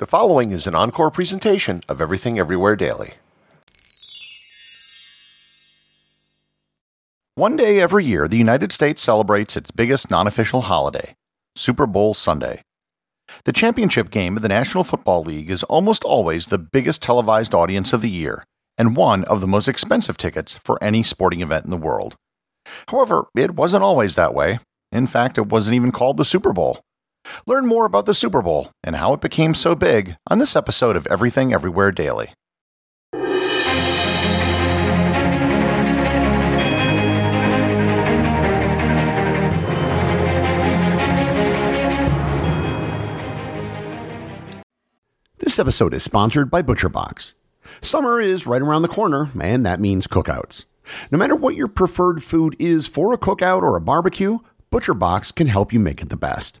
The following is an encore presentation of Everything Everywhere Daily. One day every year, the United States celebrates its biggest non official holiday, Super Bowl Sunday. The championship game of the National Football League is almost always the biggest televised audience of the year and one of the most expensive tickets for any sporting event in the world. However, it wasn't always that way. In fact, it wasn't even called the Super Bowl. Learn more about the Super Bowl and how it became so big on this episode of Everything Everywhere Daily. This episode is sponsored by ButcherBox. Summer is right around the corner, and that means cookouts. No matter what your preferred food is for a cookout or a barbecue, ButcherBox can help you make it the best.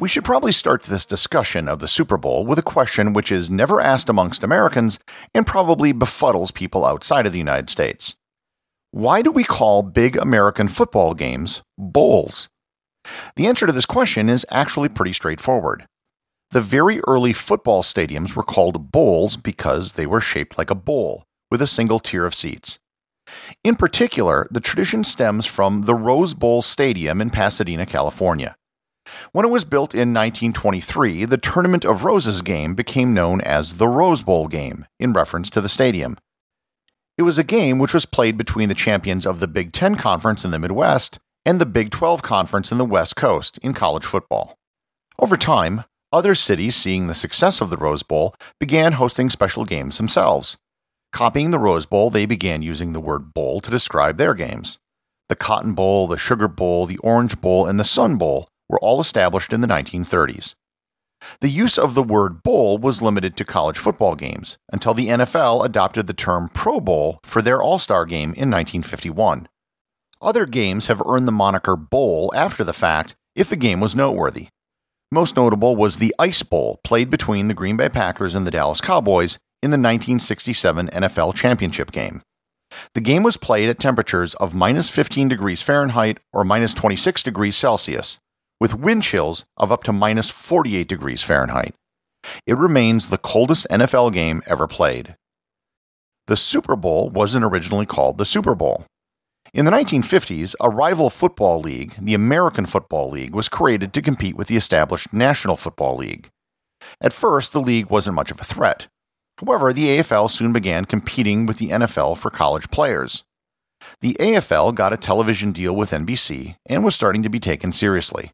We should probably start this discussion of the Super Bowl with a question which is never asked amongst Americans and probably befuddles people outside of the United States. Why do we call big American football games bowls? The answer to this question is actually pretty straightforward. The very early football stadiums were called bowls because they were shaped like a bowl, with a single tier of seats. In particular, the tradition stems from the Rose Bowl Stadium in Pasadena, California. When it was built in 1923, the Tournament of Roses game became known as the Rose Bowl game, in reference to the stadium. It was a game which was played between the champions of the Big Ten Conference in the Midwest and the Big 12 Conference in the West Coast in college football. Over time, other cities, seeing the success of the Rose Bowl, began hosting special games themselves. Copying the Rose Bowl, they began using the word bowl to describe their games. The Cotton Bowl, the Sugar Bowl, the Orange Bowl, and the Sun Bowl were all established in the 1930s. The use of the word bowl was limited to college football games until the NFL adopted the term Pro Bowl for their All Star game in 1951. Other games have earned the moniker bowl after the fact if the game was noteworthy. Most notable was the Ice Bowl, played between the Green Bay Packers and the Dallas Cowboys in the 1967 NFL Championship game. The game was played at temperatures of minus 15 degrees Fahrenheit or minus 26 degrees Celsius with wind chills of up to minus 48 degrees Fahrenheit. It remains the coldest NFL game ever played. The Super Bowl wasn't originally called the Super Bowl. In the 1950s, a rival football league, the American Football League, was created to compete with the established National Football League. At first, the league wasn't much of a threat. However, the AFL soon began competing with the NFL for college players. The AFL got a television deal with NBC and was starting to be taken seriously.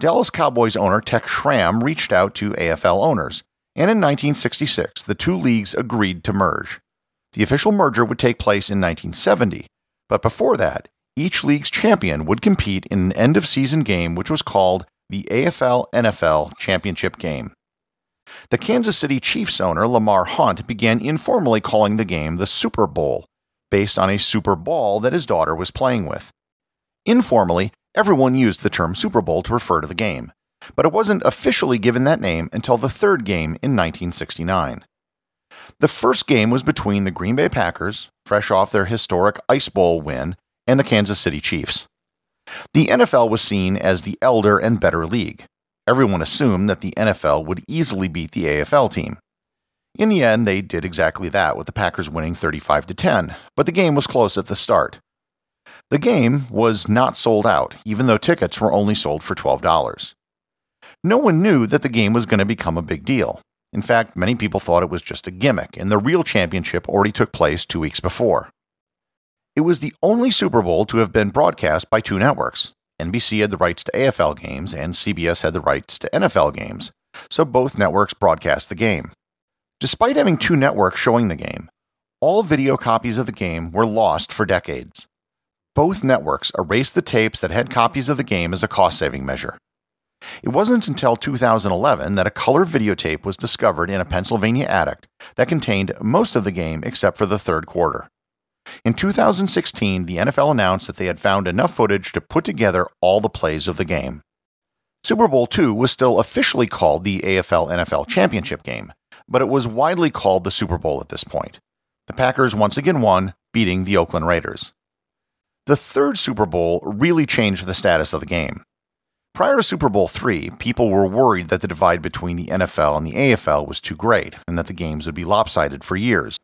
Dallas Cowboys owner Tex Schramm reached out to AFL owners, and in 1966 the two leagues agreed to merge. The official merger would take place in 1970, but before that, each league's champion would compete in an end of season game which was called the AFL NFL Championship Game. The Kansas City Chiefs owner Lamar Hunt began informally calling the game the Super Bowl, based on a Super Ball that his daughter was playing with. Informally, everyone used the term Super Bowl to refer to the game, but it wasn't officially given that name until the third game in 1969. The first game was between the Green Bay Packers, fresh off their historic Ice Bowl win, and the Kansas City Chiefs. The NFL was seen as the elder and better league. Everyone assumed that the NFL would easily beat the AFL team. In the end, they did exactly that, with the Packers winning 35 to 10, but the game was close at the start. The game was not sold out, even though tickets were only sold for $12. No one knew that the game was going to become a big deal. In fact, many people thought it was just a gimmick, and the real championship already took place two weeks before. It was the only Super Bowl to have been broadcast by two networks. NBC had the rights to AFL games, and CBS had the rights to NFL games, so both networks broadcast the game. Despite having two networks showing the game, all video copies of the game were lost for decades. Both networks erased the tapes that had copies of the game as a cost saving measure. It wasn't until 2011 that a color videotape was discovered in a Pennsylvania attic that contained most of the game except for the third quarter. In 2016, the NFL announced that they had found enough footage to put together all the plays of the game. Super Bowl II was still officially called the AFL NFL Championship game, but it was widely called the Super Bowl at this point. The Packers once again won, beating the Oakland Raiders. The third Super Bowl really changed the status of the game. Prior to Super Bowl III, people were worried that the divide between the NFL and the AFL was too great and that the games would be lopsided for years.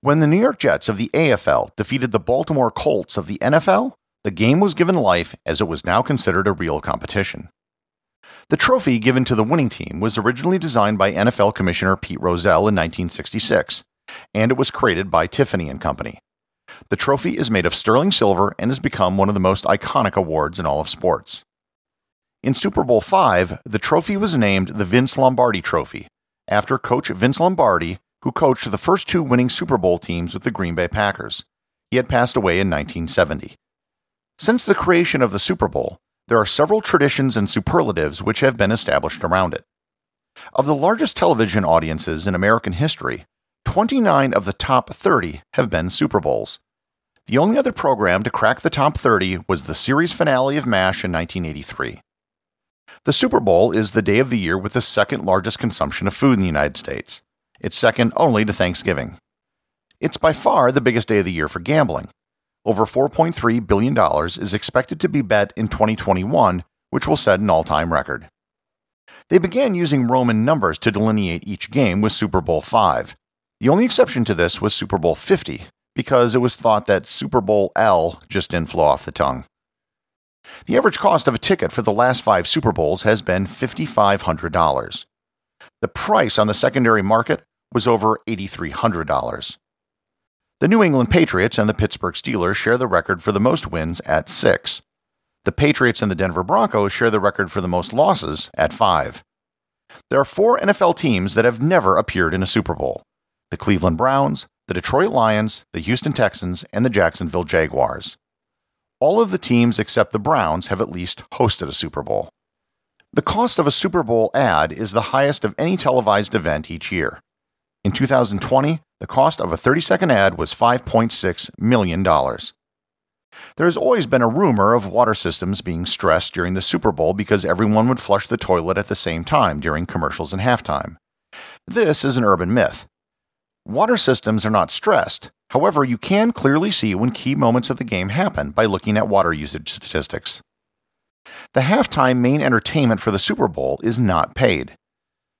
When the New York Jets of the AFL defeated the Baltimore Colts of the NFL, the game was given life as it was now considered a real competition. The trophy given to the winning team was originally designed by NFL Commissioner Pete Rozelle in 1966, and it was created by Tiffany and Company. The trophy is made of sterling silver and has become one of the most iconic awards in all of sports. In Super Bowl V, the trophy was named the Vince Lombardi Trophy, after coach Vince Lombardi, who coached the first two winning Super Bowl teams with the Green Bay Packers. He had passed away in 1970. Since the creation of the Super Bowl, there are several traditions and superlatives which have been established around it. Of the largest television audiences in American history, 29 of the top 30 have been Super Bowls. The only other program to crack the top 30 was the series finale of MASH in 1983. The Super Bowl is the day of the year with the second largest consumption of food in the United States. It's second only to Thanksgiving. It's by far the biggest day of the year for gambling. Over $4.3 billion is expected to be bet in 2021, which will set an all time record. They began using Roman numbers to delineate each game with Super Bowl V. The only exception to this was Super Bowl 50, because it was thought that Super Bowl L just didn't flow off the tongue. The average cost of a ticket for the last five Super Bowls has been $5,500. The price on the secondary market was over $8,300. The New England Patriots and the Pittsburgh Steelers share the record for the most wins at six. The Patriots and the Denver Broncos share the record for the most losses at five. There are four NFL teams that have never appeared in a Super Bowl the Cleveland Browns, the Detroit Lions, the Houston Texans, and the Jacksonville Jaguars. All of the teams except the Browns have at least hosted a Super Bowl. The cost of a Super Bowl ad is the highest of any televised event each year. In 2020, the cost of a 30 second ad was $5.6 million. There has always been a rumor of water systems being stressed during the Super Bowl because everyone would flush the toilet at the same time during commercials and halftime. This is an urban myth. Water systems are not stressed. However, you can clearly see when key moments of the game happen by looking at water usage statistics. The halftime main entertainment for the Super Bowl is not paid.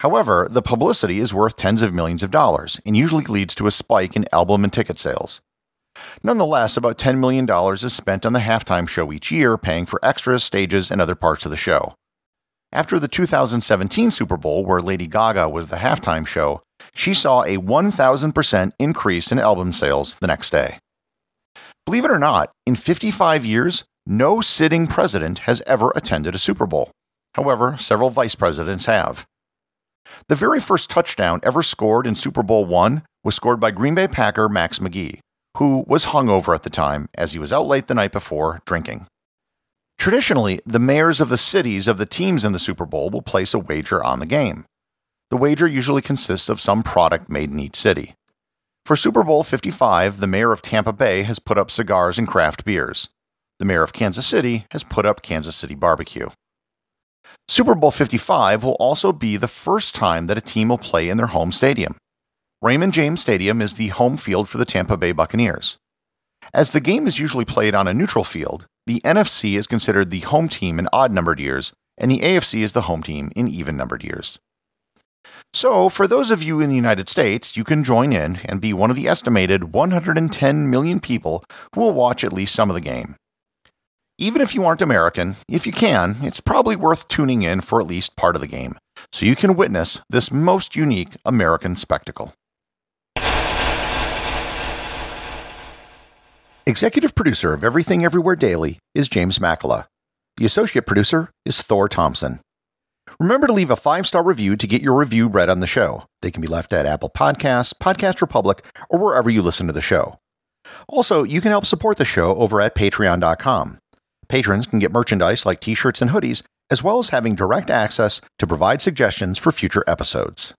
However, the publicity is worth tens of millions of dollars and usually leads to a spike in album and ticket sales. Nonetheless, about $10 million is spent on the halftime show each year, paying for extras, stages, and other parts of the show. After the 2017 Super Bowl, where Lady Gaga was the halftime show, she saw a 1,000% increase in album sales the next day. Believe it or not, in 55 years, no sitting president has ever attended a Super Bowl. However, several vice presidents have. The very first touchdown ever scored in Super Bowl I was scored by Green Bay Packer Max McGee, who was hungover at the time as he was out late the night before drinking. Traditionally, the mayors of the cities of the teams in the Super Bowl will place a wager on the game. The wager usually consists of some product made in each city. For Super Bowl 55, the mayor of Tampa Bay has put up cigars and craft beers. The mayor of Kansas City has put up Kansas City barbecue. Super Bowl 55 will also be the first time that a team will play in their home stadium. Raymond James Stadium is the home field for the Tampa Bay Buccaneers. As the game is usually played on a neutral field, the NFC is considered the home team in odd numbered years, and the AFC is the home team in even numbered years. So, for those of you in the United States, you can join in and be one of the estimated 110 million people who will watch at least some of the game. Even if you aren't American, if you can, it's probably worth tuning in for at least part of the game, so you can witness this most unique American spectacle. Executive producer of Everything Everywhere Daily is James Makala. The associate producer is Thor Thompson. Remember to leave a five star review to get your review read on the show. They can be left at Apple Podcasts, Podcast Republic, or wherever you listen to the show. Also, you can help support the show over at patreon.com. Patrons can get merchandise like t shirts and hoodies, as well as having direct access to provide suggestions for future episodes.